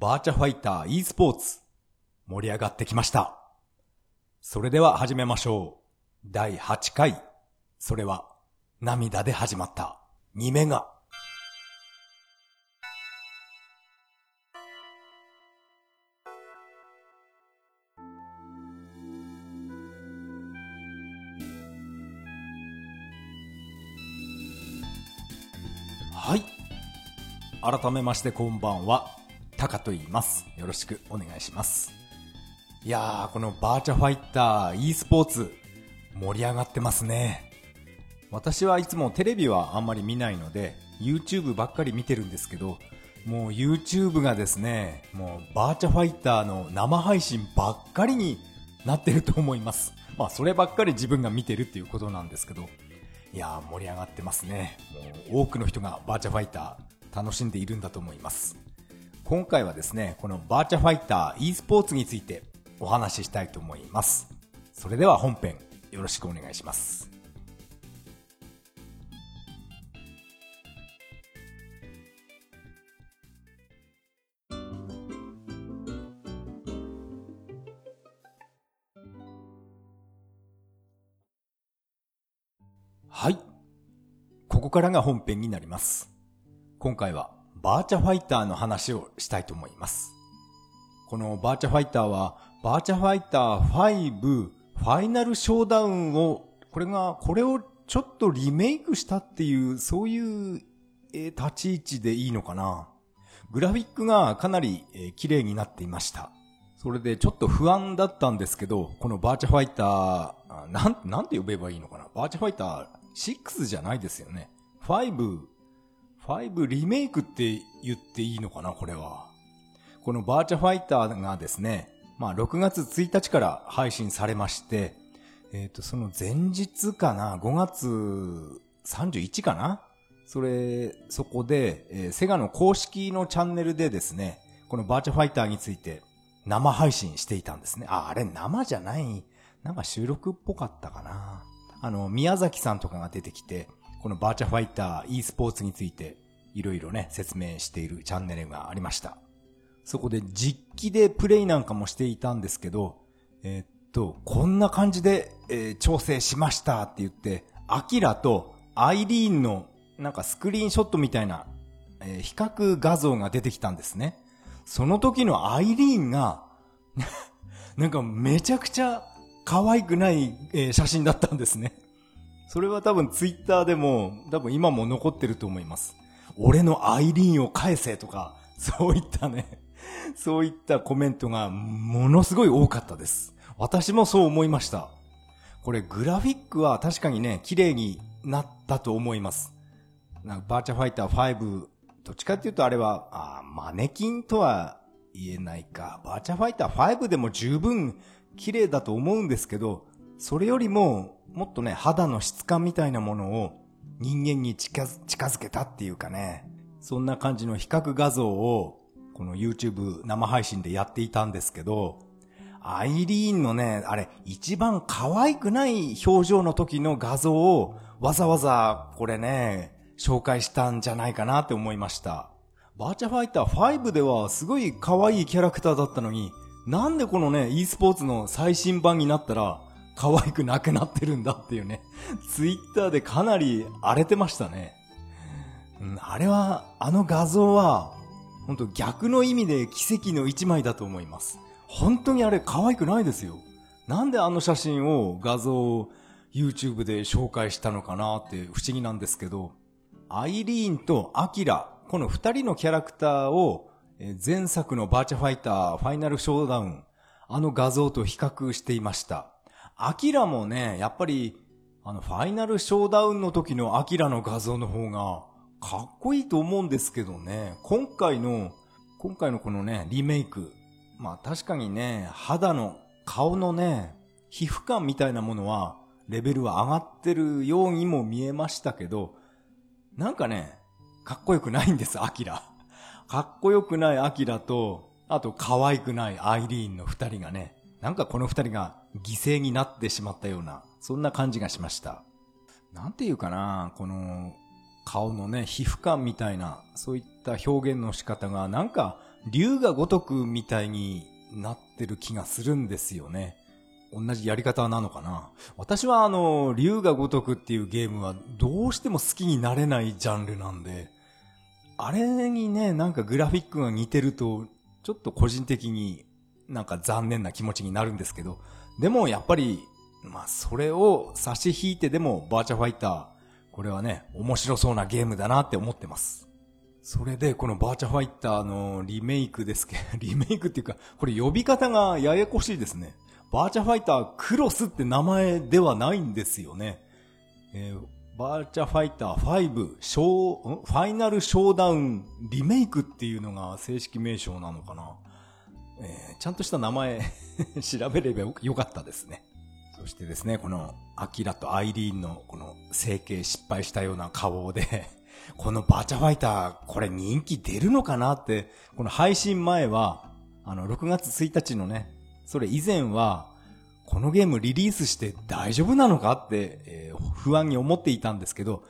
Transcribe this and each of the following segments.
バーチャファイター e スポーツ盛り上がってきました。それでは始めましょう。第8回。それは涙で始まった2メガ。はい。改めましてこんばんは。タカと言います。よろしくお願いします。いやー、このバーチャファイター e スポーツ盛り上がってますね。私はいつもテレビはあんまり見ないので、YouTube ばっかり見てるんですけど、もう YouTube がですね、もうバーチャファイターの生配信ばっかりになってると思います。まあそればっかり自分が見てるっていうことなんですけど、いやー盛り上がってますね。もう多くの人がバーチャファイター楽しんでいるんだと思います。今回はですね、このバーチャファイター e スポーツについてお話ししたいと思います。それでは本編よろしくお願いします。はい。ここからが本編になります。今回はバーチャファイターの話をしたいと思います。このバーチャファイターは、バーチャファイター5ファイナルショーダウンを、これが、これをちょっとリメイクしたっていう、そういう、え立ち位置でいいのかな。グラフィックがかなり、え綺麗になっていました。それでちょっと不安だったんですけど、このバーチャファイター、なん、なんて呼べばいいのかな。バーチャファイター6じゃないですよね。5、5リメイクって言っていいのかな、これは。このバーチャファイターがですね、まあ6月1日から配信されまして、えっ、と、その前日かな、5月31かなそれ、そこで、えーセガの公式のチャンネルでですね、このバーチャファイターについて生配信していたんですね。あ、あれ生じゃない、なんか収録っぽかったかな。あの、宮崎さんとかが出てきて、このバーチャファイター e スポーツについていろいろね、説明しているチャンネルがありました。そこで実機でプレイなんかもしていたんですけど、えーっと、こんな感じで、えー調整しましたって言って、アキラとアイリーンのなんかスクリーンショットみたいな、えー比較画像が出てきたんですね。その時のアイリーンが、なんかめちゃくちゃ可愛くない、え写真だったんですね。それは多分ツイッターでも多分今も残ってると思います。俺のアイリーンを返せとか、そういったね、そういったコメントがものすごい多かったです。私もそう思いました。これグラフィックは確かにね、綺麗になったと思います。なんかバーチャファイター5、どっちかっていうとあれは、あマネキンとは言えないか。バーチャファイター5でも十分綺麗だと思うんですけど、それよりももっとね、肌の質感みたいなものを人間に近づけたっていうかね、そんな感じの比較画像をこの YouTube 生配信でやっていたんですけど、アイリーンのね、あれ、一番可愛くない表情の時の画像をわざわざこれね、紹介したんじゃないかなって思いました。バーチャファイター5ではすごい可愛いキャラクターだったのに、なんでこのね、e スポーツの最新版になったら可愛くなくなってるんだっていうね、ツイッターでかなり荒れてましたね。うん、あれは、あの画像は、本当逆の意味で奇跡の一枚だと思います。本当にあれ可愛くないですよ。なんであの写真を画像を YouTube で紹介したのかなって不思議なんですけど、アイリーンとアキラ、この二人のキャラクターを前作のバーチャファイターファイナルショーダウン、あの画像と比較していました。アキラもね、やっぱりあのファイナルショーダウンの時のアキラの画像の方がかっこいいと思うんですけどね、今回の、今回のこのね、リメイク、まあ確かにね、肌の、顔のね、皮膚感みたいなものは、レベルは上がってるようにも見えましたけど、なんかね、かっこよくないんです、アキラ。かっこよくないアキラと、あと可愛くないアイリーンの二人がね、なんかこの二人が犠牲になってしまったような、そんな感じがしました。なんていうかな、この、顔のね、皮膚感みたいな、そういった表現の仕方が、なんか、竜が如くみたいになってる気がするんですよね。同じやり方なのかな私はあの、竜が如くっていうゲームはどうしても好きになれないジャンルなんで、あれにね、なんかグラフィックが似てると、ちょっと個人的になんか残念な気持ちになるんですけど、でもやっぱり、まあそれを差し引いてでもバーチャファイター、これはね、面白そうなゲームだなって思ってます。それで、このバーチャファイターのリメイクですけど、リメイクっていうか、これ呼び方がややこしいですね。バーチャファイタークロスって名前ではないんですよね。えー、バーチャファイター5、ショー、ファイナルショーダウンリメイクっていうのが正式名称なのかな。えー、ちゃんとした名前 調べればよかったですね。そしてですね、このアキラとアイリーンのこの整形失敗したような顔でこのバーチャファイター、これ人気出るのかなって、この配信前は、あの、6月1日のね、それ以前は、このゲームリリースして大丈夫なのかって、えー、不安に思っていたんですけど、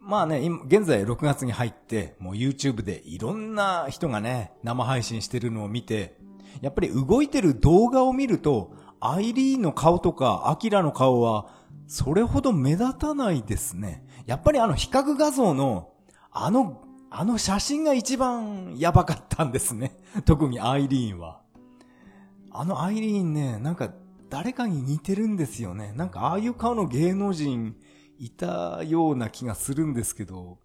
まあね、今、現在6月に入って、もう YouTube でいろんな人がね、生配信してるのを見て、やっぱり動いてる動画を見ると、アイリーンの顔とか、アキラの顔は、それほど目立たないですね。やっぱりあの比較画像の、あの、あの写真が一番やばかったんですね。特にアイリーンは。あのアイリーンね、なんか誰かに似てるんですよね。なんかああいう顔の芸能人いたような気がするんですけど、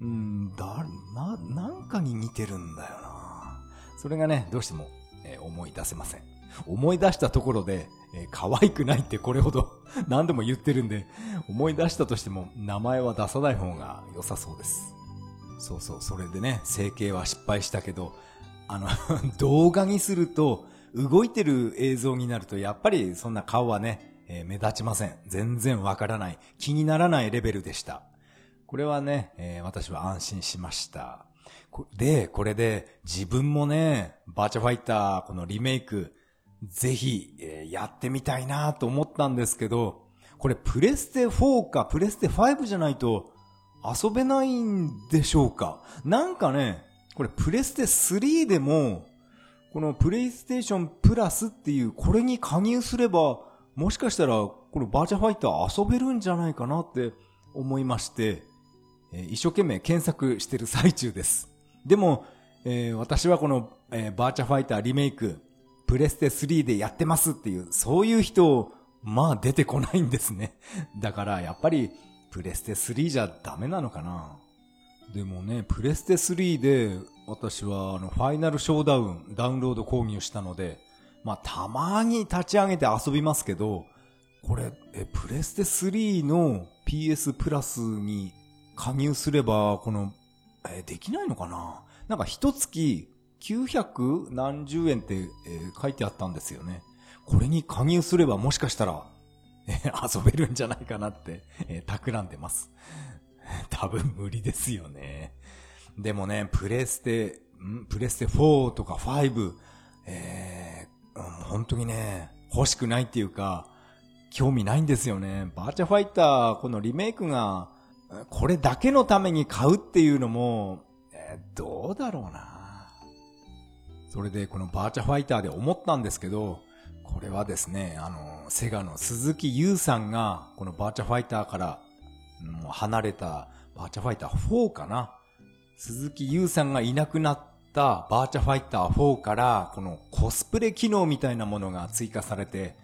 うん、だ、な、なんかに似てるんだよな。それがね、どうしても、え、思い出せません。思い出したところで、えー、可愛くないってこれほど 何度も言ってるんで、思い出したとしても名前は出さない方が良さそうです。そうそう、それでね、整形は失敗したけど、あの 動画にすると、動いてる映像になると、やっぱりそんな顔はね、えー、目立ちません。全然わからない。気にならないレベルでした。これはね、えー、私は安心しました。で、これで自分もね、バーチャファイター、このリメイク、ぜひ、えー、やってみたいなと思ったんですけど、これプレステ4かプレステ5じゃないと遊べないんでしょうか？なんかね、これプレステ3でも、このプレイステーションプラスっていう、これに加入すれば、もしかしたら、このバーチャファイター遊べるんじゃないかなって思いまして、え、一生懸命検索してる最中です。でも、えー、私はこの、えー、バーチャファイターリメイク、プレステ3でやってますっていう、そういう人、まあ出てこないんですね。だからやっぱり、プレステ3じゃダメなのかなでもね、プレステ3で私はあのファイナルショーダウンダウンロード購入したので、まあたまに立ち上げて遊びますけど、これ、え、プレステ3の PS プラスに加入すれば、この、え、できないのかな？なんか一月900何十円って、えー、書いてあったんですよね。これに加入すればもしかしたら、えー、遊べるんじゃないかなって、えー、企んでます。多分無理ですよね。でもね、プレステ、ん？プレステ4とか5、えー、うん、本当にね、欲しくないっていうか、興味ないんですよね。バーチャファイター、このリメイクが、これだけのために買うっていうのも、えー、どうだろうな。それでこのバーチャファイターで思ったんですけど、これはですね、あの、セガの鈴木優さんが、このバーチャファイターからもう離れたバーチャファイター4かな。鈴木優さんがいなくなったバーチャファイター4からこのコスプレ機能みたいなものが追加されて、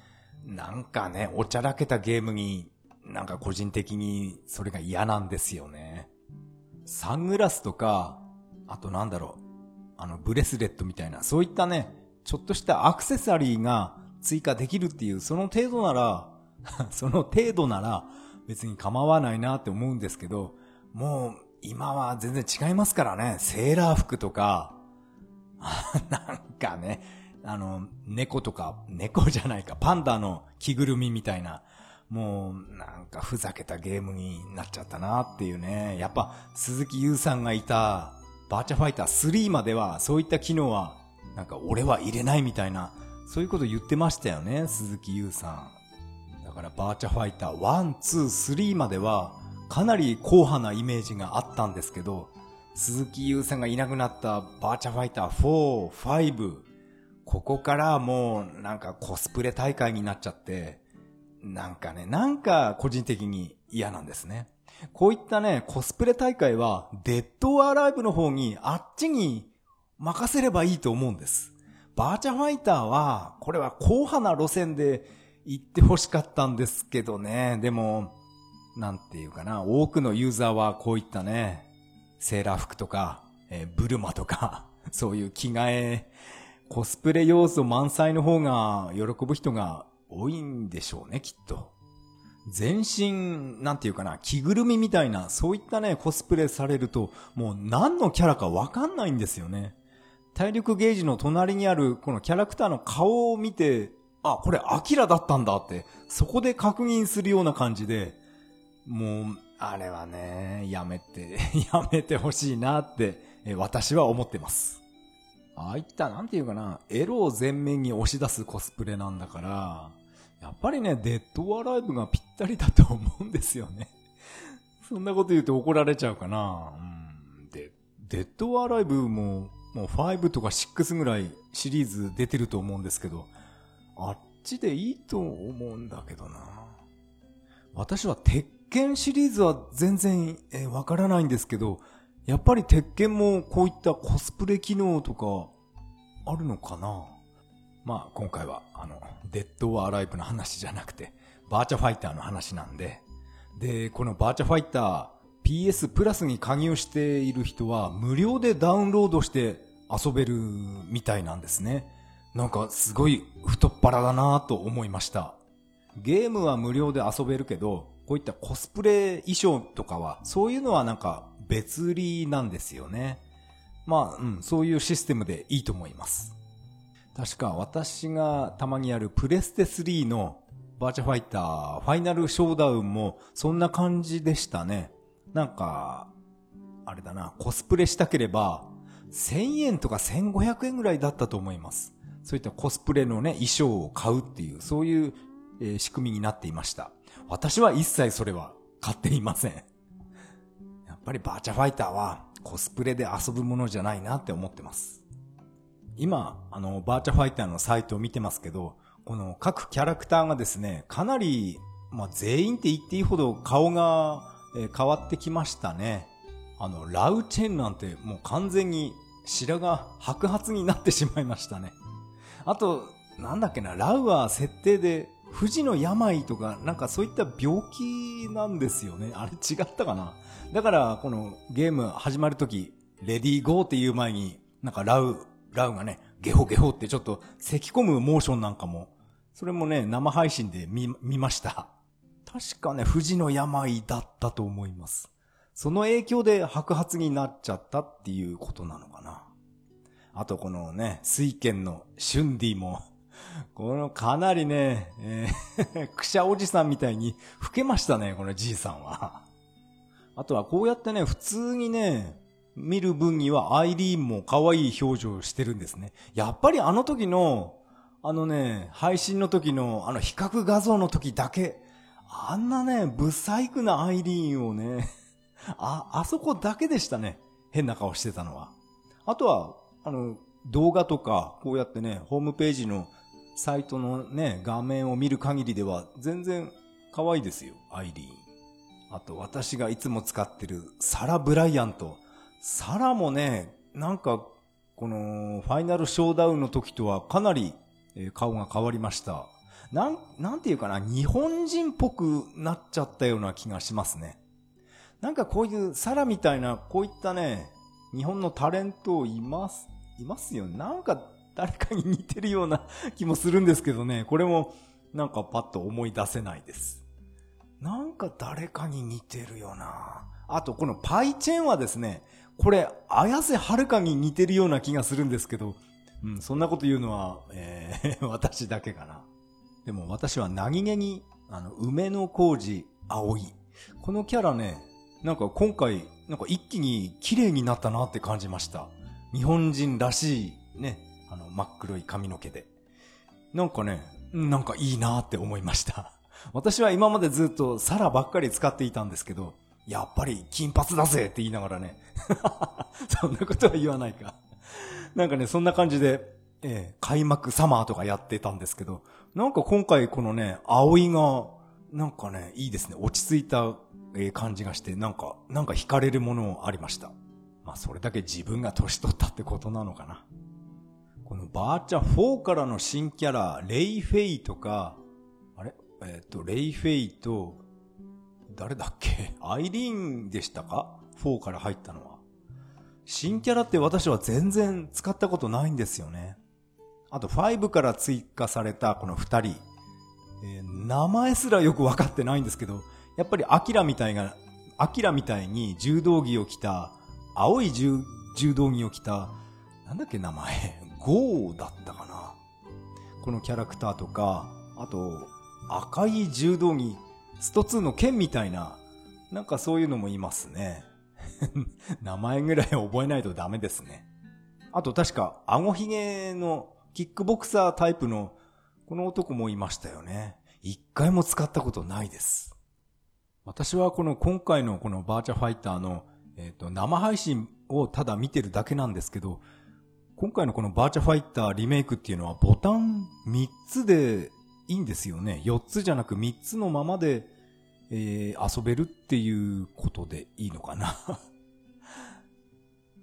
なんかね、おちゃらけたゲームになんか個人的にそれが嫌なんですよね。サングラスとか、あとなんだろう、あのブレスレットみたいな、そういったね、ちょっとしたアクセサリーが追加できるっていう、その程度なら、その程度なら、別に構わないなって思うんですけど、もう今は全然違いますからね。セーラー服とか、なんかね、あの、猫とか、猫じゃないか、パンダの着ぐるみみたいな、もう、なんかふざけたゲームになっちゃったなっていうね。やっぱ、鈴木優さんがいた、バーチャファイター3までは、そういった機能は、なんか俺は入れないみたいな、そういうこと言ってましたよね、鈴木優さん。だからバーチャファイター1、2、3まではかなり硬派なイメージがあったんですけど、鈴木優さんがいなくなったバーチャファイター4、5、ここからもうなんかコスプレ大会になっちゃって、なんかね、なんか個人的に嫌なんですね。こういったね、コスプレ大会は、デッドアライブの方に、あっちに任せればいいと思うんです。バーチャファイターは、これは硬派な路線で行って欲しかったんですけどね。でも、なんていうかな、多くのユーザーはこういったね、セーラー服とか、えー、ブルマとか、そういう着替え、コスプレ要素満載の方が喜ぶ人が多いんでしょうね、きっと。全身、なんていうかな、着ぐるみみたいな、そういったね、コスプレされると、もう何のキャラかわかんないんですよね。体力ゲージの隣にある、このキャラクターの顔を見て、あ、これアキラだったんだって、そこで確認するような感じで、もう、あれはね、やめて、やめてほしいなって、私は思ってます。ああいった、なんていうかな、エロを前面に押し出すコスプレなんだから、やっぱりね、デッドアライブがぴったりだと思うんですよね。そんなこと言うと怒られちゃうかな。うん、で、デッドアライブも、もう5とか6ぐらいシリーズ出てると思うんですけど、あっちでいいと思うんだけどな。私は鉄拳シリーズは全然わ、えからないんですけど、やっぱり鉄拳もこういったコスプレ機能とかあるのかな？まあ今回はあの、デッド・オア・ライブの話じゃなくて、バーチャファイターの話なんで、で、このバーチャファイター PS プラスに加入している人は無料でダウンロードして遊べるみたいなんですね。なんかすごい太っ腹だなぁと思いました。ゲームは無料で遊べるけど、こういったコスプレ衣装とかは、そういうのはなんか別売りなんですよね。まあ、うん、そういうシステムでいいと思います。確か私がたまにやるプレステ3のバーチャファイターファイナルショーダウンもそんな感じでしたね。なんか、あれだな、コスプレしたければ1000円とか1500円ぐらいだったと思います。そういったコスプレのね、衣装を買うっていう、そういう、えー、仕組みになっていました。私は一切それは買っていません。やっぱりバーチャファイターはコスプレで遊ぶものじゃないなって思ってます。今、あの、バーチャファイターのサイトを見てますけど、この各キャラクターがですね、かなり、まあ、全員って言っていいほど顔が、え、変わってきましたね。あの、ラウチェンなんてもう完全に白が白髪になってしまいましたね。あと、なんだっけな、ラウは設定で、富士の病とか、なんかそういった病気なんですよね。あれ違ったかな？だから、このゲーム始まるとき、レディーゴーっていう前に、なんかラウ、ラウがね、ゲホゲホってちょっと咳込むモーションなんかも、それもね、生配信で見、見ました。確かね、富士の病だったと思います。その影響で白髪になっちゃったっていうことなのかな。あとこのね、水剣のシュンディも、このかなりね、えー、くしゃおじさんみたいに老けましたね、このじいさんは。あとはこうやってね、普通にね、見る分にはアイリーンも可愛い表情をしてるんですね。やっぱりあの時の、あのね、配信の時のあの比較画像の時だけ、あんなね、ブサイクなアイリーンをね、あ、あそこだけでしたね。変な顔してたのは。あとは、あの、動画とか、こうやってね、ホームページのサイトのね、画面を見る限りでは、全然可愛いですよ、アイリーン。あと、私がいつも使ってるサラ・ブライアント。サラもね、なんか、この、ファイナルショーダウンの時とはかなり、顔が変わりました。なん、なんていうかな、日本人っぽくなっちゃったような気がしますね。なんかこういうサラみたいな、こういったね、日本のタレントいます、いますよ。なんか誰かに似てるような気もするんですけどね、これもなんかパッと思い出せないです。なんか誰かに似てるよな。あとこのパイチェンはですね、これ、綾瀬はるかに似てるような気がするんですけど、うん、そんなこと言うのは、えー、私だけかな。でも私は何気に、あの、梅の工事、葵。このキャラね、なんか今回、なんか一気に綺麗になったなって感じました。日本人らしいね、あの真っ黒い髪の毛で。なんかね、なんかいいなって思いました。私は今までずっとサラばっかり使っていたんですけど、やっぱり金髪だぜって言いながらね。そんなことは言わないか。なんかね、そんな感じで、えー、開幕サマーとかやってたんですけど、なんか今回このね、葵が、なんかね、いいですね。落ち着いた感じがして、なんか、なんか惹かれるものありました。まあ、それだけ自分が年取ったってことなのかな。バーチャ4からの新キャラ、レイフェイとか、あれ？えっ、ー、と、レイフェイと、誰だっけ？アイリーンでしたか ?4 から入ったのは。新キャラって私は全然使ったことないんですよね。あと5から追加されたこの2人。えー、名前すらよくわかってないんですけど、やっぱりアキラみたいが、アキラみたいに柔道着を着た、青い柔道着を着た、なんだっけ名前、ゴーだったかな。このキャラクターとか、あと、赤い柔道着、スト2の剣みたいな、なんかそういうのもいますね。名前ぐらい覚えないとダメですね。あと確か、顎ひげのキックボクサータイプのこの男もいましたよね。一回も使ったことないです。私はこの今回のこのバーチャファイターの、えっ、ー、と、生配信をただ見てるだけなんですけど、今回のこのバーチャファイターリメイクっていうのはボタン3つでいいんですよね。4つじゃなく3つのままで、えー、遊べるっていうことでいいのかな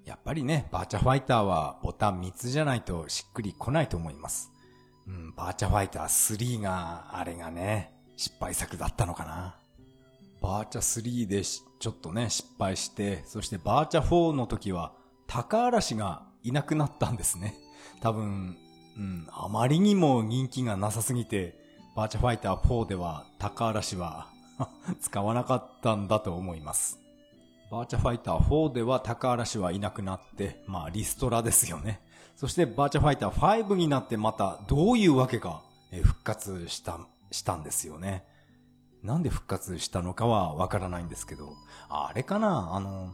やっぱりね、バーチャファイターはボタン3つじゃないとしっくり来ないと思います。うん、バーチャファイター3が、あれがね、失敗作だったのかな。バーチャ3でちょっとね、失敗して、そしてバーチャ4の時は、タカアラシがいなくなったんですね。多分、うん、あまりにも人気がなさすぎて、バーチャファイター4ではタカアラシは 使わなかったんだと思います。バーチャファイター4ではタカアラシはいなくなって、まあリストラですよね。そしてバーチャファイター5になってまたどういうわけか復活した、したんですよね。なんで復活したのかはわからないんですけど、あれかなあの、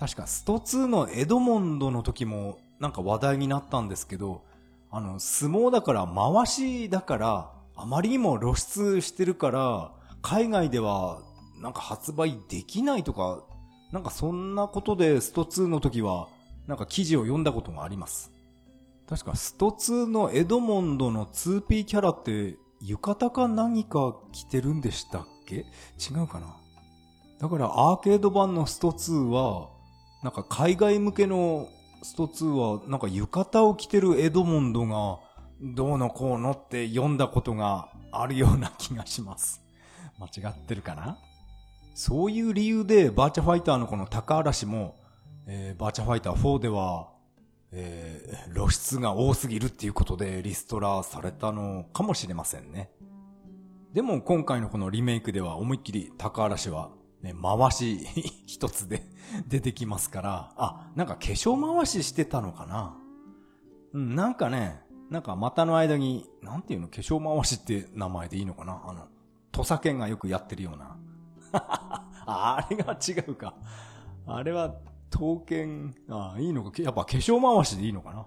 確かスト2のエドモンドの時もなんか話題になったんですけど、あの、相撲だから回しだから、あまりにも露出してるから、海外ではなんか発売できないとか、なんかそんなことでスト2の時は、なんか記事を読んだことがあります。確かスト2のエドモンドの 2P キャラって浴衣か何か着てるんでしたっけ？違うかなだからアーケード版のスト2は、なんか海外向けのスト2は、なんか浴衣を着てるエドモンドが、どうのこうのって読んだことがあるような気がします。間違ってるかな？そういう理由で、バーチャファイターのこの高嵐も、えー、バーチャファイター4では、えー、露出が多すぎるっていうことでリストラされたのかもしれませんね。でも今回のこのリメイクでは思いっきり高嵐はね、回し 一つで出てきますから、あ、なんか化粧回ししてたのかな？うん、なんかね、なんか股の間に、なんていうの、化粧回しって名前でいいのかな？あの、土佐犬がよくやってるような。あれが違うか。あれは、刀剣、ああいいのか？やっぱ化粧回しでいいのかな？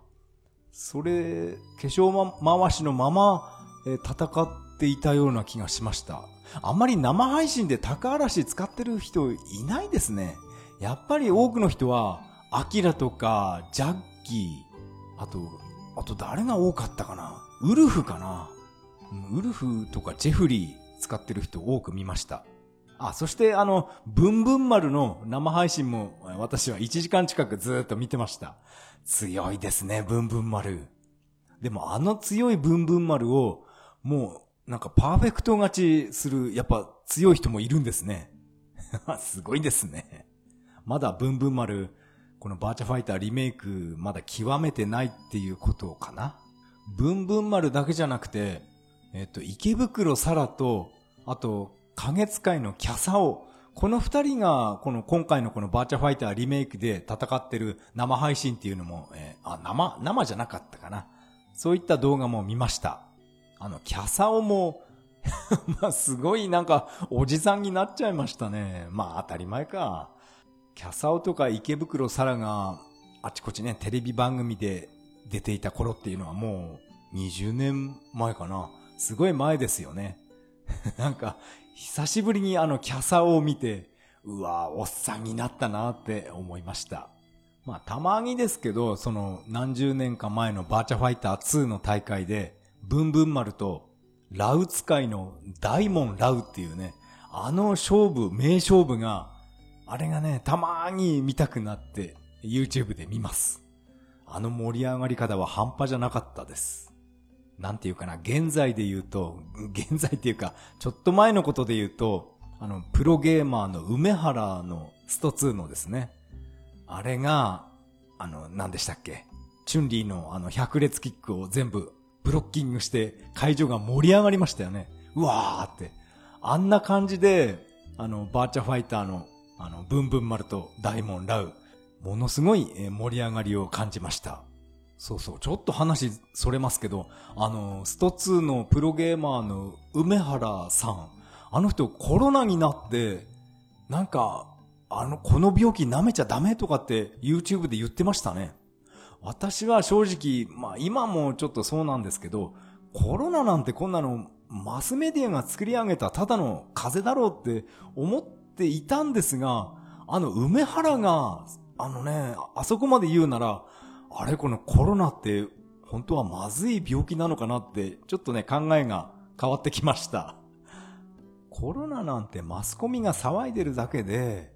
それ、化粧ま回しのまま、え戦っていたような気がしました。あんまり生配信で高嵐使ってる人いないですね。やっぱり多くの人は、アキラとか、ジャッキー、あと、あと誰が多かったかな？ウルフかな？ウルフとかジェフリー使ってる人多く見ました。あ、そしてあの、ブンブン丸の生配信も私は1時間近くずっと見てました。強いですね、ブンブン丸。でもあの強いブンブン丸を、もうなんかパーフェクト勝ちする、やっぱ強い人もいるんですね。すごいですね。まだブンブン丸、このバーチャファイターリメイクまだ極めてないっていうことかな。ブンブン丸だけじゃなくて、えっと、池袋サラと、あと、影使いのキャサオ。この二人が、この今回のこのバーチャファイターリメイクで戦ってる生配信っていうのも、えー、あ、生、生じゃなかったかな。そういった動画も見ました。あの、キャサオも まあ、すごいなんか、おじさんになっちゃいましたね。まあ、当たり前か。キャサオとか池袋サラが、あちこちね、テレビ番組で出ていた頃っていうのはもう、20年前かな。すごい前ですよね。なんか、久しぶりにあのキャサオを見て、うわおっさんになったなって思いました。まあ、たまにですけど、その何十年か前のバーチャファイター2の大会で、ブンブン丸とラウ使いの大門ラウっていうね、あの勝負、名勝負が、あれがね、たまーに見たくなって、YouTube で見ます。あの盛り上がり方は半端じゃなかったです。なんていうかな、現在で言うと、現在っていうか、ちょっと前のことで言うと、あの、プロゲーマーの梅原のスト2のですね、あれが、あの、何でしたっけ？チュンリーのあの百列キックを全部ブロッキングして会場が盛り上がりましたよね。うわーって。あんな感じで、あの、バーチャファイターの、あの、ブンブン丸とダイモンラウ、ものすごい盛り上がりを感じました。そうそう、ちょっと話それますけど、あの、スト2のプロゲーマーの梅原さん、あの人コロナになって、なんか、あの、この病気舐めちゃダメとかって YouTube で言ってましたね。私は正直、まあ今もちょっとそうなんですけど、コロナなんてこんなのマスメディアが作り上げたただの風邪だろうって思っていたんですが、あの梅原が、あのね、あそこまで言うなら、あれこのコロナって本当はまずい病気なのかなって、ちょっとね考えが変わってきました。コロナなんてマスコミが騒いでるだけで、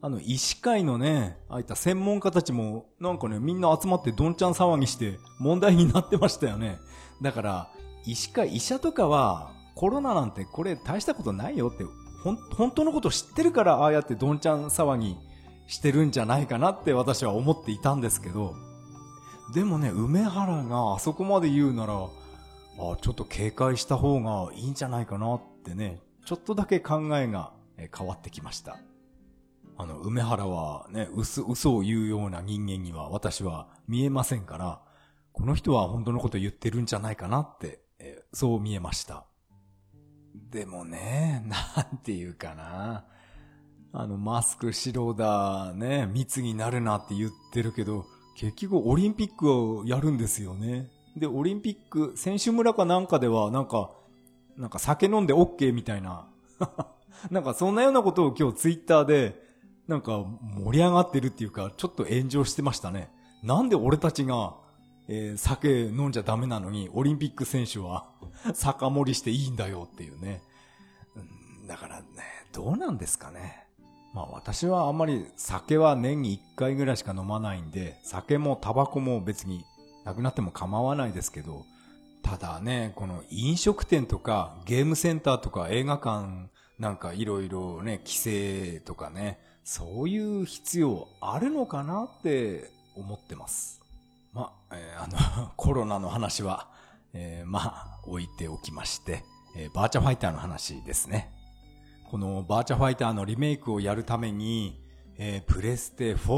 あの、医師会のね、ああいった専門家たちも、なんかね、みんな集まってどんちゃん騒ぎして問題になってましたよね。だから、医師会、医者とかは、コロナなんてこれ大したことないよって、ほん、本当のこと知ってるからああやってどんちゃん騒ぎしてるんじゃないかなって私は思っていたんですけど、でもね、梅原があそこまで言うなら、あちょっと警戒した方がいいんじゃないかなってね、ちょっとだけ考えが変わってきました。あの、梅原はね、嘘、嘘を言うような人間には私は見えませんから、この人は本当のこと言ってるんじゃないかなって、えそう見えました。でもね、なんていうかな。あの、マスク白だ、ね、密になるなって言ってるけど、結局オリンピックをやるんですよね。で、オリンピック、選手村かなんかでは、なんか、なんか酒飲んで OK みたいな。なんかそんなようなことを今日ツイッターでなんか盛り上がってるっていうか、ちょっと炎上してましたね。なんで俺たちが、えー、酒飲んじゃダメなのに、オリンピック選手は 酒盛りしていいんだよっていうね。だからね、どうなんですかね。まあ私はあんまり酒は年に1回ぐらいしか飲まないんで、酒もタバコも別になくなっても構わないですけど、ただね、この飲食店とかゲームセンターとか映画館なんかいろいろね、規制とかね、そういう必要あるのかなって思ってます。まあ、えー、あの、コロナの話は、えー、まあ、置いておきまして、えー、バーチャファイターの話ですね。このバーチャファイターのリメイクをやるために、えー、プレステ4、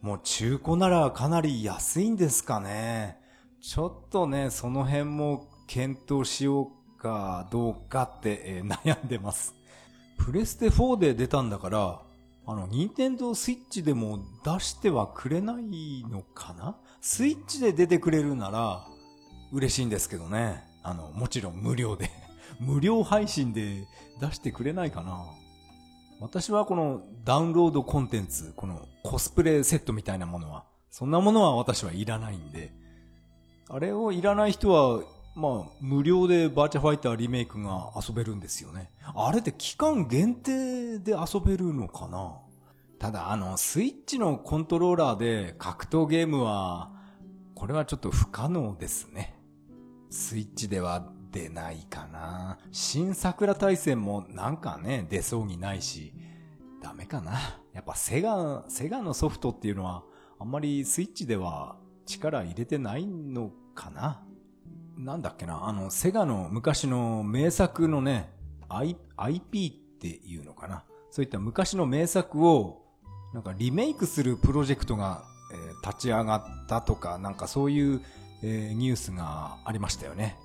もう中古ならかなり安いんですかね。ちょっとね、その辺も検討しようかどうかって、えー、悩んでます。プレステ4で出たんだから、あの、ニンテンドースイッチでも出してはくれないのかな？スイッチで出てくれるなら嬉しいんですけどね。あの、もちろん無料で。無料配信で出してくれないかな？私はこのダウンロードコンテンツ、このコスプレセットみたいなものは、そんなものは私はいらないんで、あれをいらない人はまあ、無料でバーチャファイターリメイクが遊べるんですよね。あれって期間限定で遊べるのかな？ただ、あの、スイッチのコントローラーで格闘ゲームは、これはちょっと不可能ですね。スイッチでは出ないかな。新桜大戦もなんかね、出そうにないし、ダメかな。やっぱセガ、セガのソフトっていうのは、あんまりスイッチでは力入れてないのかな。なんだっけな、あの、セガの昔の名作のね、I、IP っていうのかな。そういった昔の名作を、なんかリメイクするプロジェクトが、えー、立ち上がったとか、なんかそういう、えー、ニュースがありましたよね。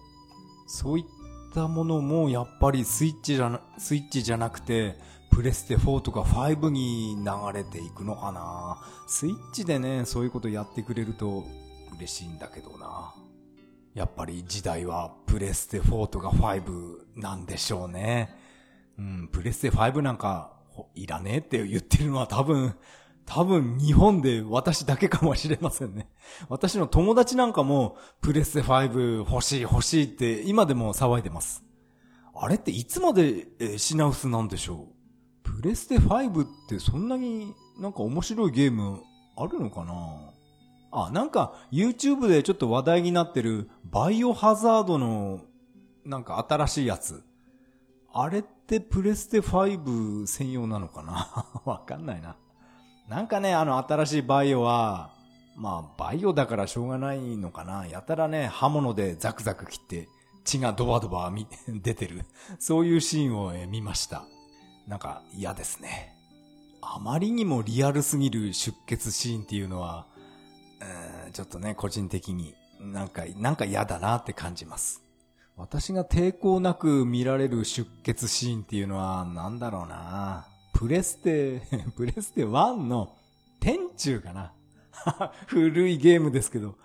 そういったものもやっぱりスイッチじゃな、スイッチじゃなくて、プレステ4とか5に流れていくのかな。スイッチでね、そういうことやってくれると嬉しいんだけどな。やっぱり時代はプレステ4とか5なんでしょうね。うん、プレステ5なんかいらねえって言ってるのは多分、多分日本で私だけかもしれませんね。私の友達なんかもプレステ5欲しい欲しいって今でも騒いでます。あれっていつまで品薄なんでしょう？プレステ5ってそんなになんか面白いゲームあるのかな？あ、なんか YouTube でちょっと話題になってるバイオハザードのなんか新しいやつ。あれってプレステ5専用なのかな？わかんないな。なんかね、あの新しいバイオは、まあ、バイオだからしょうがないのかな？やたらね、刃物でザクザク切って血がドバドバ 出てる。そういうシーンを見ました。なんか嫌ですね。あまりにもリアルすぎる出血シーンっていうのは、ちょっとね、個人的になんか、なんか嫌だなって感じます。私が抵抗なく見られる出血シーンっていうのは、なんだろうな。プレステ、プレステ1の天中かな。古いゲームですけど、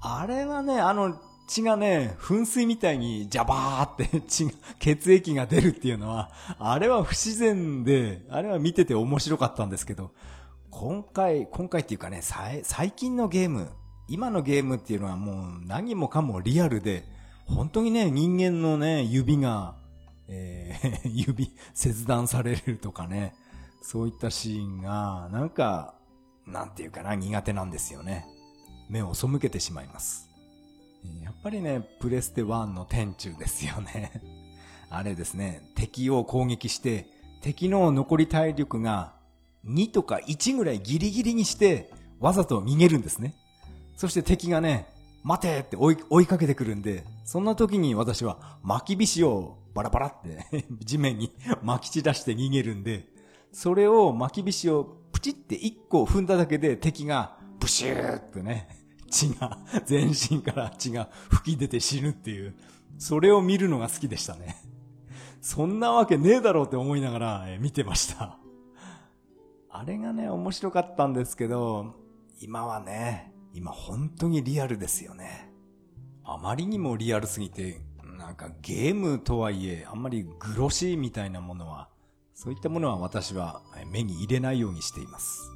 あれはね、あの、血がね、噴水みたいにジャバーって血が、血液が出るっていうのは、あれは不自然で、あれは見てて面白かったんですけど、今回、今回っていうかね、最近のゲーム、今のゲームっていうのはもう何もかもリアルで、本当にね、人間のね、指が、えー、指、切断されるとかね、そういったシーンが、なんか、なんていうかな、苦手なんですよね。目を背けてしまいます。やっぱりね、プレステ1の天中ですよね。あれですね、敵を攻撃して、敵の残り体力が2とか1ぐらいギリギリにして、わざと逃げるんですね。そして敵がね、待てって追い追いかけてくるんで、そんな時に私は巻き菱をバラバラって 地面に 巻き散らして逃げるんで、それを巻き菱をプチって1個踏んだだけで敵がブシューってね、血が、全身から血が吹き出て死ぬっていう、それを見るのが好きでしたね。そんなわけねえだろうって思いながら、見てました。あれがね、面白かったんですけど、今はね、今本当にリアルですよね。あまりにもリアルすぎて、なんかゲームとはいえ、あんまりグロシーみたいなものは、そういったものは私は目に入れないようにしています。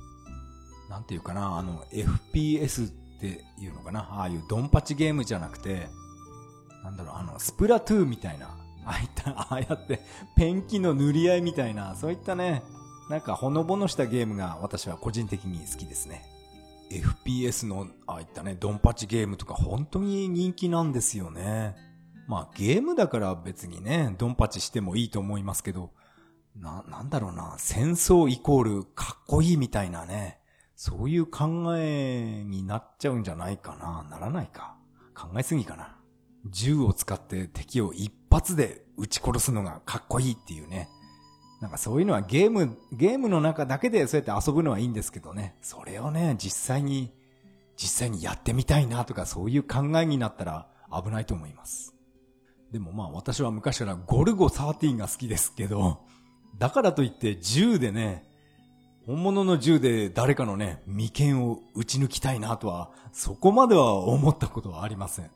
なんていうかな、あの、FPS っていうのかなああいうドンパチゲームじゃなくて、なんだろう、あの、スプラトゥーみたいな、ああいった、ああやってペンキの塗り合いみたいな、そういったね、なんかほのぼのしたゲームが私は個人的に好きですね。FPS のああいったね、ドンパチゲームとか本当に人気なんですよね。まあゲームだから別にね、ドンパチしてもいいと思いますけど、な、なんだろうな、戦争イコールかっこいいみたいなね。そういう考えになっちゃうんじゃないかな。ならないか。考えすぎかな。銃を使って敵を一発で撃ち殺すのがかっこいいっていうね。なんかそういうのはゲーム、ゲームの中だけでそうやって遊ぶのはいいんですけどね。それをね、実際に、実際にやってみたいなとかそういう考えになったら危ないと思います。でもまあ私は昔からゴルゴ13が好きですけど、だからといって銃でね、本物の銃で誰かのね、眉間を撃ち抜きたいなとは、そこまでは思ったことはありません。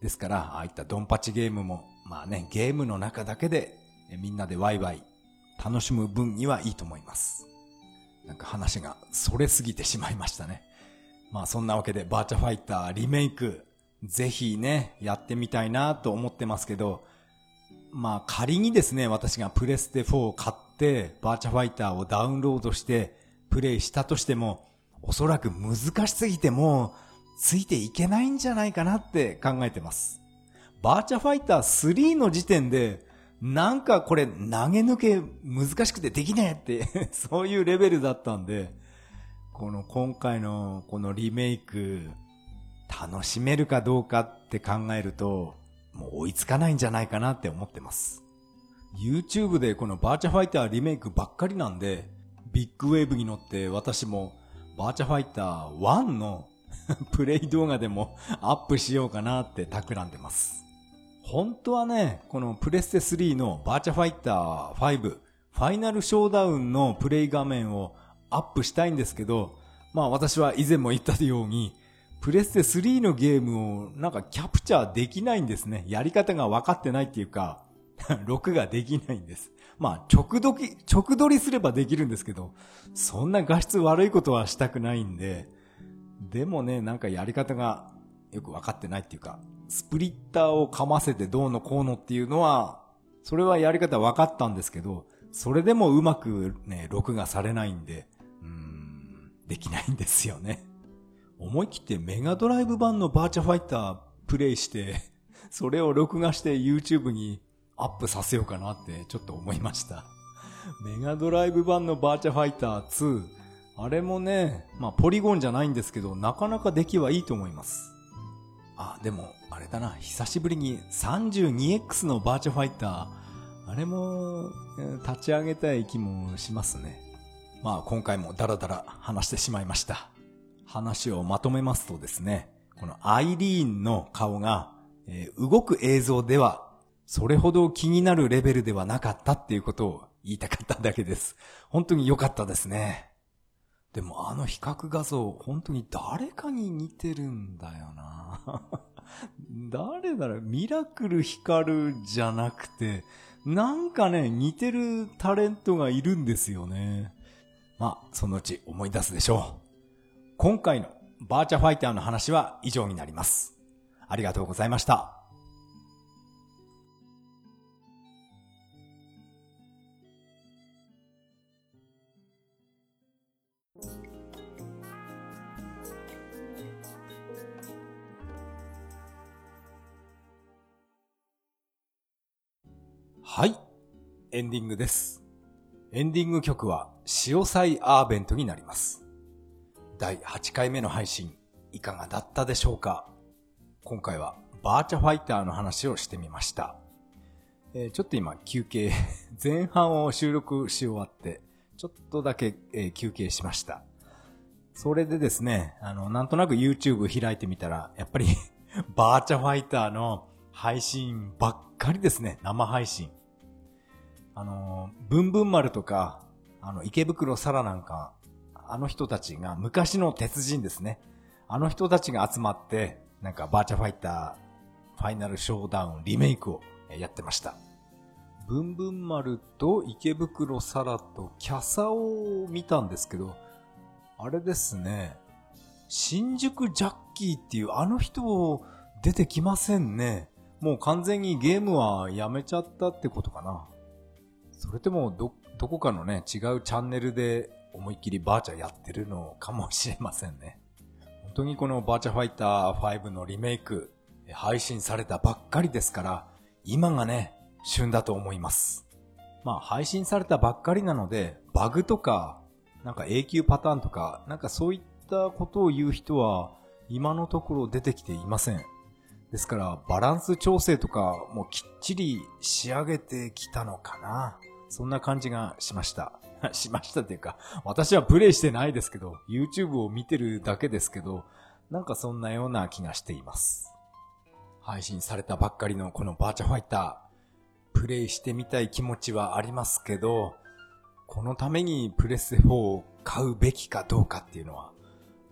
ですから、ああいったドンパチゲームも、まあね、ゲームの中だけで、みんなでワイワイ楽しむ分にはいいと思います。なんか話がそれすぎてしまいましたね。まあそんなわけでバーチャファイターリメイク、ぜひね、やってみたいなと思ってますけど、まあ仮にですね、私がプレステ4を買って、バーチャファイターをダウンロードしてプレイしたとしても、おそらく難しすぎてもついていけないんじゃないかなって考えてます。バーチャファイター3の時点で、なんかこれ投げ抜け難しくてできねえって そういうレベルだったんで、この今回のこのリメイク、楽しめるかどうかって考えると、もう追いつかないんじゃないかなって思ってます。YouTube でこのバーチャファイターリメイクばっかりなんで、ビッグウェーブに乗って私もバーチャファイター1の プレイ動画でもアップしようかなって企んでます。本当はね、このプレステ3のバーチャファイター5ファイナルショーダウンのプレイ画面をアップしたいんですけど、まあ私は以前も言ったように、プレステ3のゲームをなんかキャプチャーできないんですね。やり方が分かってないっていうか、録画できないんです。まあ、直撮り、直撮りすればできるんですけど、そんな画質悪いことはしたくないんで、でもね、なんかやり方がよくわかってないっていうか、スプリッターをかませてどうのこうのっていうのは、それはやり方分かったんですけど、それでもうまくね、録画されないんで、うん、できないんですよね。思い切ってメガドライブ版のバーチャファイタープレイして、それを録画して YouTube にアップさせようかなってちょっと思いました。メガドライブ版のバーチャファイター2、あれもね、まあポリゴンじゃないんですけど、なかなか出来はいいと思います。あ、でも、あれだな、久しぶりに 32X のバーチャファイター、あれも、立ち上げたい気もしますね。まあ今回もダラダラ話してしまいました。話をまとめますとですね、このアイリーンの顔が、えー、動く映像ではそれほど気になるレベルではなかったっていうことを言いたかっただけです。本当に良かったですね。でもあの比較画像、本当に誰かに似てるんだよな 誰だろうミラクル光るじゃなくて、なんかね、似てるタレントがいるんですよね。まあ、そのうち思い出すでしょう。今回のバーチャファイターの話は以上になります。ありがとうございました。はい。エンディングです。エンディング曲は、潮祭アーベントになります。第8回目の配信、いかがだったでしょうか？今回は、バーチャファイターの話をしてみました。えー、ちょっと今、休憩、前半を収録し終わって、ちょっとだけ、えー、休憩しました。それでですね、あの、なんとなく YouTube 開いてみたら、やっぱり バーチャファイターの配信ばっかりですね、生配信。あの、ブンブン丸とか、あの、池袋サラなんか、あの人たちが、昔の鉄人ですね。あの人たちが集まって、なんかバーチャファイター、ファイナルショーダウンリメイクをやってました。ブンブン丸と池袋サラとキャサを見たんですけど、あれですね、新宿ジャッキーっていうあの人出てきませんね。もう完全にゲームはやめちゃったってことかな。それともど、どこかのね、違うチャンネルで思いっきりバーチャやってるのかもしれませんね。本当にこのバーチャファイター5のリメイク、配信されたばっかりですから、今がね、旬だと思います。まあ配信されたばっかりなので、バグとか、なんか永久パターンとか、なんかそういったことを言う人は、今のところ出てきていません。ですから、バランス調整とかもきっちり仕上げてきたのかな。そんな感じがしました。しましたっていうか、私はプレイしてないですけど、YouTube を見てるだけですけど、なんかそんなような気がしています。配信されたばっかりのこのバーチャファイター、プレイしてみたい気持ちはありますけど、このためにプレス4を買うべきかどうかっていうのは、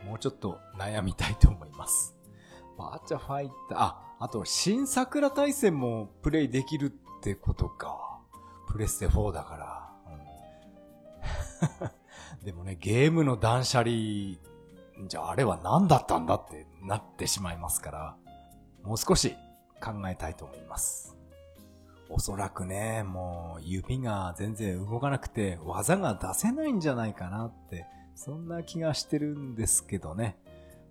もうちょっと悩みたいと思います。バーチャファイター、あ、あと新桜大戦もプレイできるってことか。プレステ4だから。うん、でもね、ゲームの断捨離、じゃああれは何だったんだってなってしまいますから、もう少し考えたいと思います。おそらくね、もう指が全然動かなくて技が出せないんじゃないかなって、そんな気がしてるんですけどね。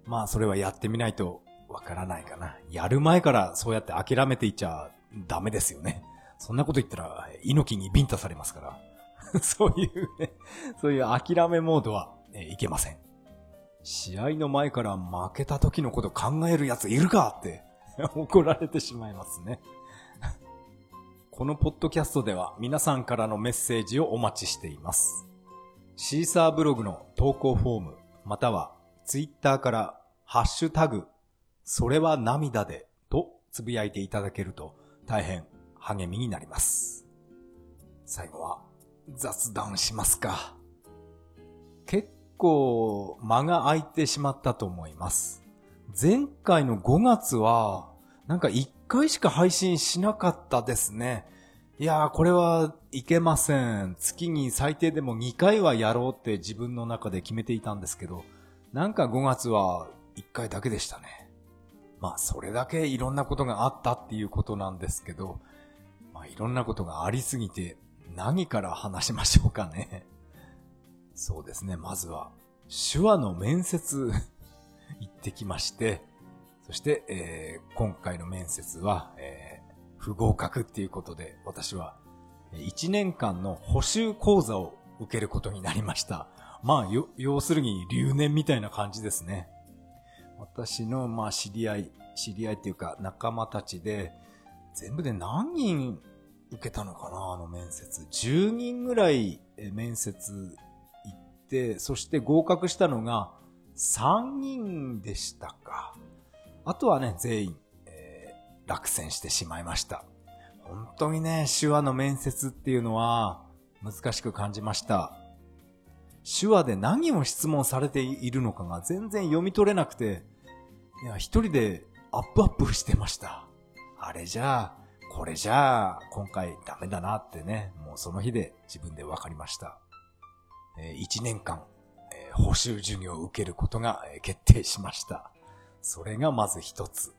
まあそれはやってみないとわからないかな。やる前からそうやって諦めていちゃダメですよね。そんなこと言ったら、猪木にビンタされますから。そういうね、そういう諦めモードは、ね、いけません。試合の前から負けた時のこと考える奴いるかって 怒られてしまいますね。このポッドキャストでは皆さんからのメッセージをお待ちしています。シーサーブログの投稿フォーム、またはツイッターからハッシュタグ、それは涙でとつぶやいていただけると大変励みになります。最後は雑談しますか。結構間が空いてしまったと思います。前回の5月はなんか1回しか配信しなかったですね。いやー、これはいけません。月に最低でも2回はやろうって自分の中で決めていたんですけど、なんか5月は1回だけでしたね。まあ、それだけいろんなことがあったっていうことなんですけど、ろんなことがありすぎて、何から話しましょうかね。そうですね、まずは、手話の面接 行ってきまして、そして、えー、今回の面接は、えー、不合格っていうことで、私は、1年間の補習講座を受けることになりました。まあ、要するに留年みたいな感じですね。私の、まあ、知り合い、知り合いっていうか仲間たちで、全部で何人受けたのかなあの面接。10人ぐらい面接行って、そして合格したのが3人でしたか。あとはね、全員、えー、落選してしまいました。本当にね、手話の面接っていうのは難しく感じました。手話で何を質問されているのかが全然読み取れなくて、いや、一人でアップアップしてました。あれじゃあ、これじゃあ、今回ダメだなってね、もうその日で自分で分かりました。え、1年間、えー、補習授業を受けることが、決定しました。それがまず一つ。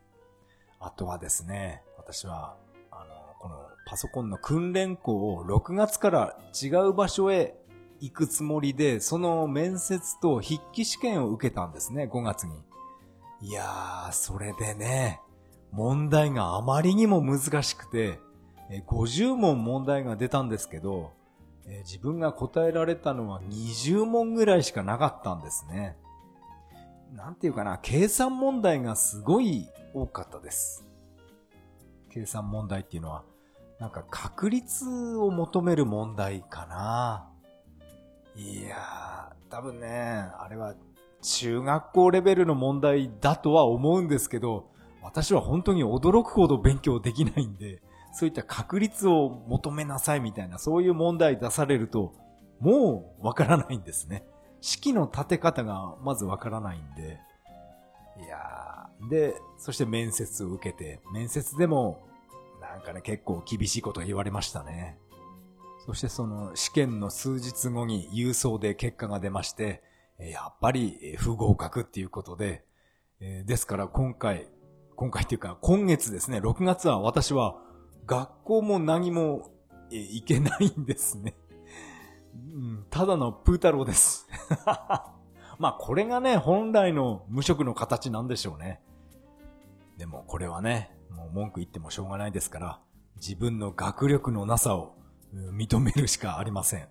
あとはですね、私は、あの、このパソコンの訓練校を6月から違う場所へ行くつもりで、その面接と筆記試験を受けたんですね、5月に。いやー、それでね、問題があまりにも難しくて、50問問題が出たんですけど、自分が答えられたのは20問ぐらいしかなかったんですね。なんていうかな、計算問題がすごい多かったです。計算問題っていうのは、なんか確率を求める問題かな。いやー、多分ね、あれは中学校レベルの問題だとは思うんですけど、私は本当に驚くほど勉強できないんで、そういった確率を求めなさいみたいな、そういう問題出されると、もうわからないんですね。式の立て方がまずわからないんで。いや、で、そして面接を受けて、面接でも、なんかね、結構厳しいこと言われましたね。そしてその試験の数日後に郵送で結果が出まして、やっぱり不合格っていうことで、ですから今回、今回っていうか今月ですね、6月は私は学校も何も行けないんですね。うん、ただのプー太郎です。まあこれがね、本来の無職の形なんでしょうね。でもこれはね、もう文句言ってもしょうがないですから、自分の学力のなさを認めるしかありません。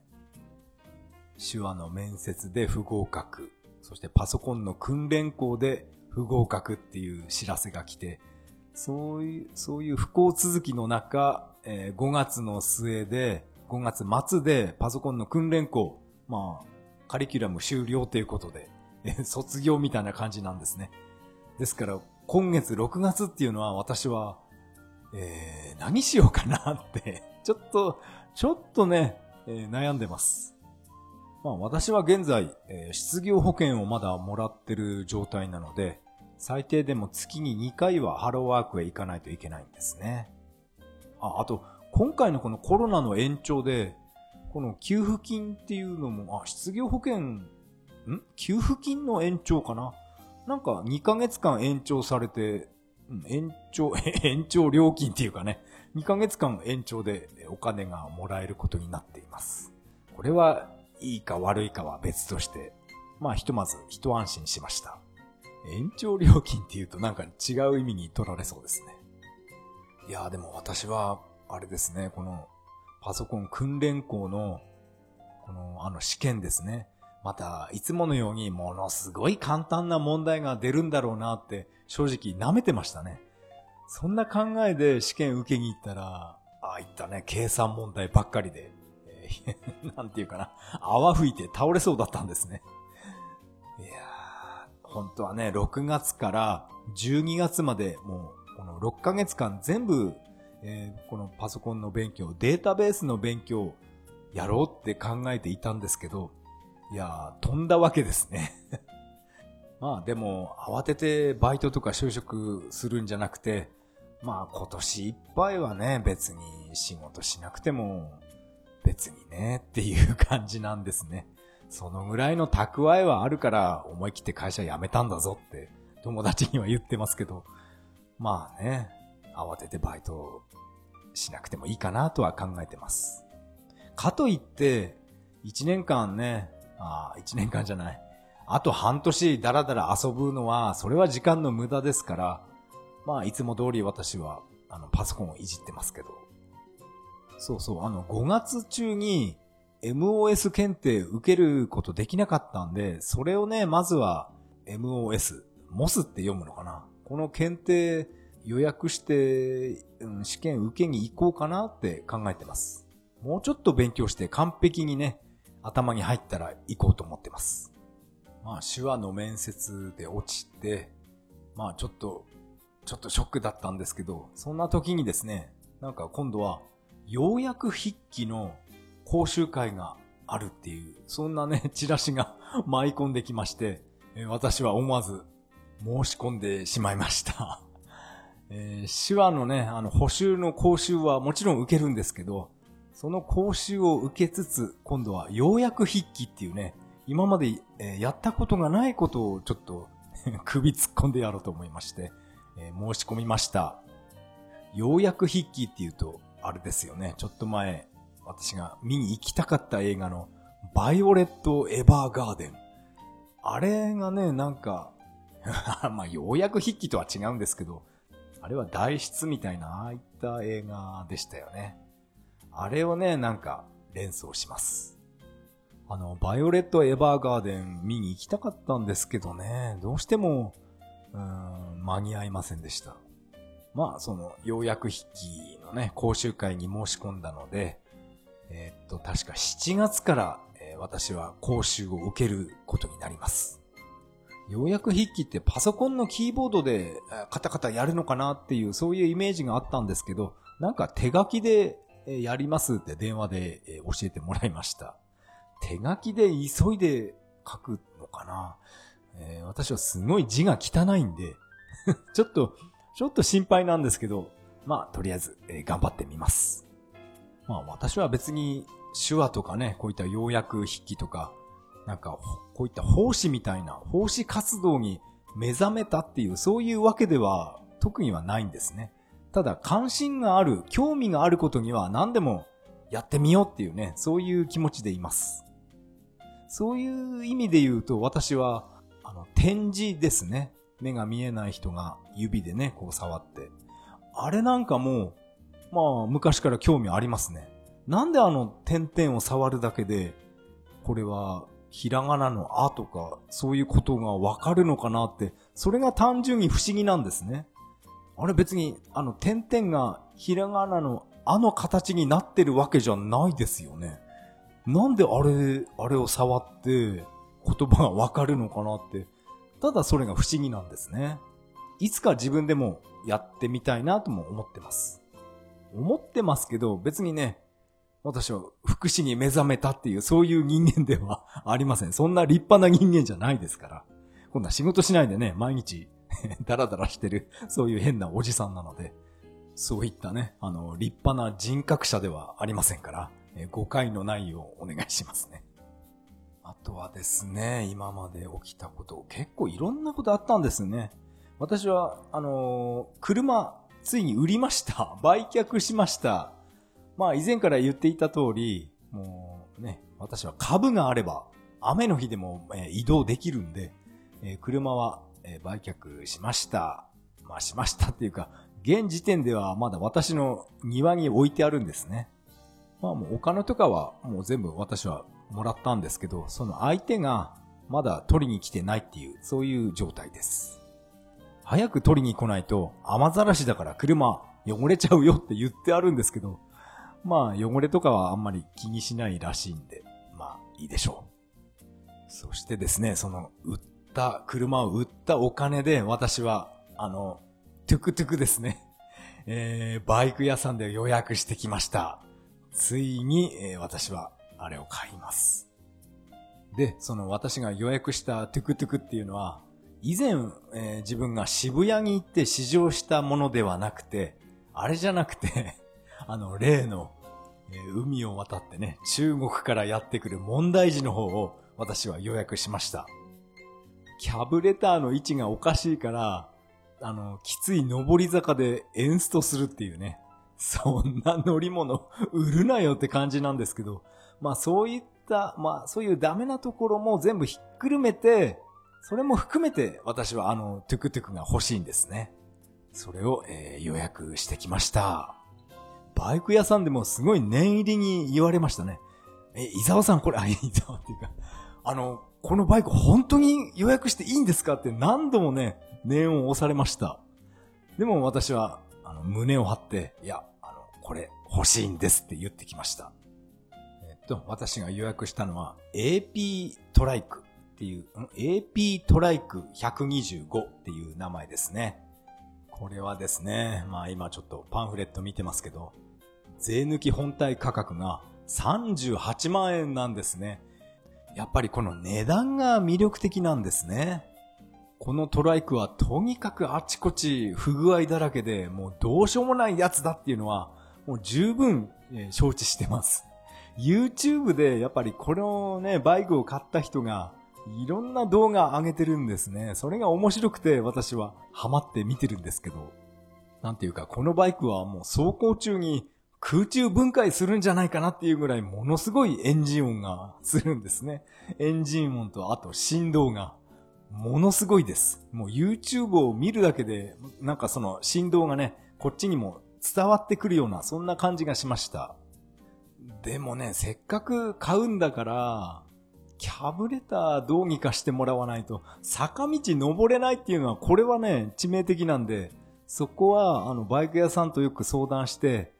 手話の面接で不合格、そしてパソコンの訓練校で不合格っていう知らせが来て、そういう、そういう不幸続きの中、えー、5月の末で、5月末でパソコンの訓練校、まあ、カリキュラム終了ということで、え、卒業みたいな感じなんですね。ですから、今月6月っていうのは私は、えー、何しようかなってちょっと、ちょっとね、えー、悩んでます。まあ私は現在、失業保険をまだもらってる状態なので、最低でも月に2回はハローワークへ行かないといけないんですね。あ、あと、今回のこのコロナの延長で、この給付金っていうのも、あ、失業保険、ん？給付金の延長かな？なんか2ヶ月間延長されて、うん、延長、延長料金っていうかね、2ヶ月間延長でお金がもらえることになっています。これはいいか悪いかは別として、まあひとまず一安心しました。延長料金って言うとなんか違う意味に取られそうですね。いやーでも私は、あれですね、このパソコン訓練校の、このあの試験ですね。また、いつものようにものすごい簡単な問題が出るんだろうなって正直舐めてましたね。そんな考えで試験受けに行ったら、ああいったね、計算問題ばっかりで、なんていうかな、泡吹いて倒れそうだったんですね。いやー、本当はね、6月から12月までもう、この6ヶ月間全部、えー、このパソコンの勉強、データベースの勉強、やろうって考えていたんですけど、いやー、飛んだわけですね。まあでも、慌ててバイトとか就職するんじゃなくて、まあ今年いっぱいはね、別に仕事しなくても別にねっていう感じなんですね。そのぐらいの蓄えはあるから思い切って会社辞めたんだぞって友達には言ってますけど、まあね、慌ててバイトしなくてもいいかなとは考えてます。かといって、一年間ね、ああ、一年間じゃない。あと半年だらだら遊ぶのは、それは時間の無駄ですから、まあ、いつも通り私は、あの、パソコンをいじってますけど。そうそう、あの、5月中に MOS 検定受けることできなかったんで、それをね、まずは MOS、MOS って読むのかなこの検定予約して、うん、試験受けに行こうかなって考えてます。もうちょっと勉強して完璧にね、頭に入ったら行こうと思ってます。まあ、手話の面接で落ちて、まあ、ちょっと、ちょっとショックだったんですけど、そんな時にですね、なんか今度は、ようやく筆記の講習会があるっていう、そんなね、チラシが 舞い込んできまして、私は思わず申し込んでしまいました えー、手話のね、あの、補修の講習はもちろん受けるんですけど、その講習を受けつつ、今度はようやく筆記っていうね、今まで、えー、やったことがないことをちょっと首突っ込んでやろうと思いまして、えー、申し込みました。ようやく筆記っていうと、あれですよね。ちょっと前、私が見に行きたかった映画の、バイオレット・エヴァーガーデン。あれがね、なんか まあ、ようやく筆記とは違うんですけど、あれは代筆みたいな、ああいった映画でしたよね。あれをね、なんか連想します。あの、バイオレット・エヴァーガーデン見に行きたかったんですけどね、どうしても、うーん、間に合いませんでした。まあ、その、ようやく筆記のね、講習会に申し込んだので、えー、っと、確か7月から、えー、私は講習を受けることになります。ようやく筆記ってパソコンのキーボードでカタカタやるのかなっていうそういうイメージがあったんですけど、なんか手書きでやりますって電話で教えてもらいました。手書きで急いで書くのかな、えー、私はすごい字が汚いんで ちょっと、ちょっと心配なんですけど、まあ、とりあえず、えー、頑張ってみます。まあ、私は別に手話とかね、こういった要約筆記とか、なんか、こういった奉仕みたいな、奉仕活動に目覚めたっていう、そういうわけでは特にはないんですね。ただ、関心がある、興味があることには何でもやってみようっていうね、そういう気持ちでいます。そういう意味で言うと、私は、あの、展示ですね。目が見えない人が指でね、こう触って。あれなんかも、まあ、昔から興味ありますね。なんであの点々を触るだけで、これはひらがなのあとか、そういうことがわかるのかなって、それが単純に不思議なんですね。あれ別に、あの、点々がひらがなのあの形になってるわけじゃないですよね。なんであれ、あれを触って言葉がわかるのかなって、ただそれが不思議なんですね。いつか自分でもやってみたいなとも思ってます。思ってますけど、別にね、私は福祉に目覚めたっていう、そういう人間では ありません。そんな立派な人間じゃないですから。今度は仕事しないでね、毎日 ダラダラしてる、そういう変なおじさんなので、そういったね、あの、立派な人格者ではありませんから、誤解のないようお願いしますね。あとはですね、今まで起きたこと、結構いろんなことあったんですね。私は、あのー、車、ついに売りました。売却しました。まあ以前から言っていた通り、もうね、私は株があれば、雨の日でも、え移動できるんで、え車は、え売却しました。まあしましたっていうか、現時点ではまだ私の庭に置いてあるんですね。まあもうお金とかはもう全部私はもらったんですけど、その相手がまだ取りに来てないっていう、そういう状態です。早く取りに来ないと雨ざらしだから車汚れちゃうよって言ってあるんですけど、まあ、汚れとかはあんまり気にしないらしいんで、まあ、いいでしょう。そしてですね、その、売った、車を売ったお金で、私は、あの、トゥクトゥクですね。えー、バイク屋さんで予約してきました。ついに、えー、私は、あれを買います。で、その私が予約したトゥクトゥクっていうのは、以前、えー、自分が渋谷に行って試乗したものではなくて、あれじゃなくて あの、例の、えー海を渡ってね、中国からやってくる問題児の方を私は予約しました。キャブレターの位置がおかしいから、あの、きつい上り坂でエンストするっていうね。そんな乗り物売るなよって感じなんですけど、まあそういった、まあそういうダメなところも全部ひっくるめて、それも含めて私はあのトゥクトゥクが欲しいんですね。それを、えー予約してきました。バイク屋さんでもすごい念入りに言われましたね。え、伊沢さんこれ、あ、伊沢っていうか、あの、このバイク本当に予約していいんですかって何度もね、念を押されました。でも私は、あの、胸を張って、いや、あの、これ欲しいんですって言ってきました。と、私が予約したのは AP トライクっていう、AP トライク125っていう名前ですね。これはですね、まあ今ちょっとパンフレット見てますけど、税抜き本体価格が38万円なんですね。やっぱりこの値段が魅力的なんですね。このトライクはとにかくあちこち不具合だらけで、もうどうしようもないやつだっていうのは、もう十分、承知してます。YouTube でやっぱりこのね、バイクを買った人が、いろんな動画上げてるんですね。それが面白くて私はハマって見てるんですけど、なんていうかこのバイクはもう走行中に空中分解するんじゃないかなっていうぐらいものすごいエンジン音がするんですね。エンジン音とあと振動が。ものすごいです。もう YouTube を見るだけで、なんかその振動がね、こっちにも伝わってくるような、そんな感じがしました。でもね、せっかく買うんだから、キャブレターどうにかしてもらわないと、坂道登れないっていうのは、これはね、致命的なんで、そこは、あの、バイク屋さんとよく相談して、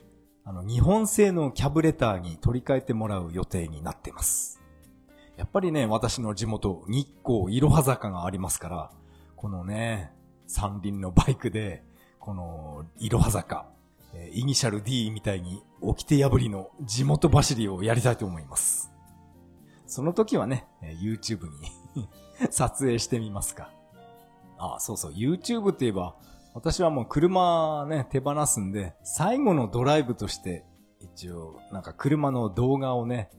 あの、日本製のキャブレターに取り替えてもらう予定になってます。やっぱりね、私の地元、日光いろは坂がありますから、このね、三輪のバイクで、このいろは坂、えイニシャル D みたいに、掟破りの地元走りをやりたいと思います。その時はね、え YouTube に 撮影してみますか。あ、そうそう、YouTube って言えば、私はもう車ね、手放すんで、最後のドライブとして、一応、なんか車の動画をね、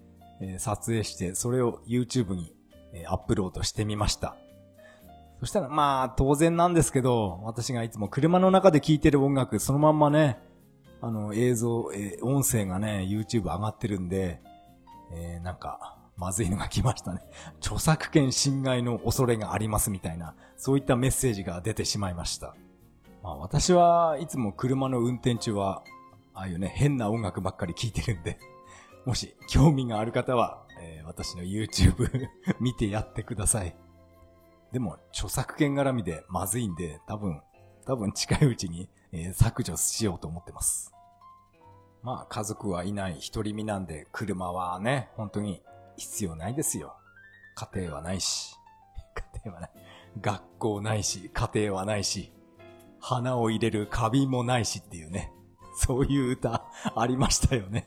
え撮影して、それを YouTube に、えアップロードしてみました。そしたら、まあ、当然なんですけど、私がいつも車の中で聴いてる音楽、そのまんまね、あの、映像、えー音声がね、YouTube 上がってるんで、えーなんか、まずいのが来ましたね。著作権侵害の恐れがありますみたいな、そういったメッセージが出てしまいました。まあ私はいつも車の運転中は、ああいうね、変な音楽ばっかり聴いてるんで、もし興味がある方は、えー私の YouTube 見てやってください。でも、著作権絡みでまずいんで、多分、多分近いうちに、えー削除しようと思ってます。まあ、家族はいない一人身なんで、車はね、本当に必要ないですよ。家庭はないし、家庭はない。学校ないし、家庭はないし、花を入れる花瓶もないしっていうね。そういう歌ありましたよね。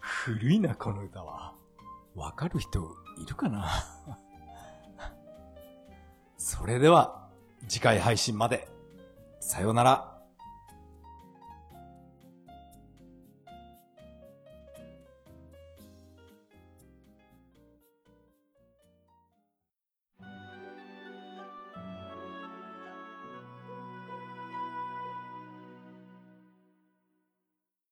古いな、この歌は。わかる人いるかな？それでは、次回配信まで。さようなら。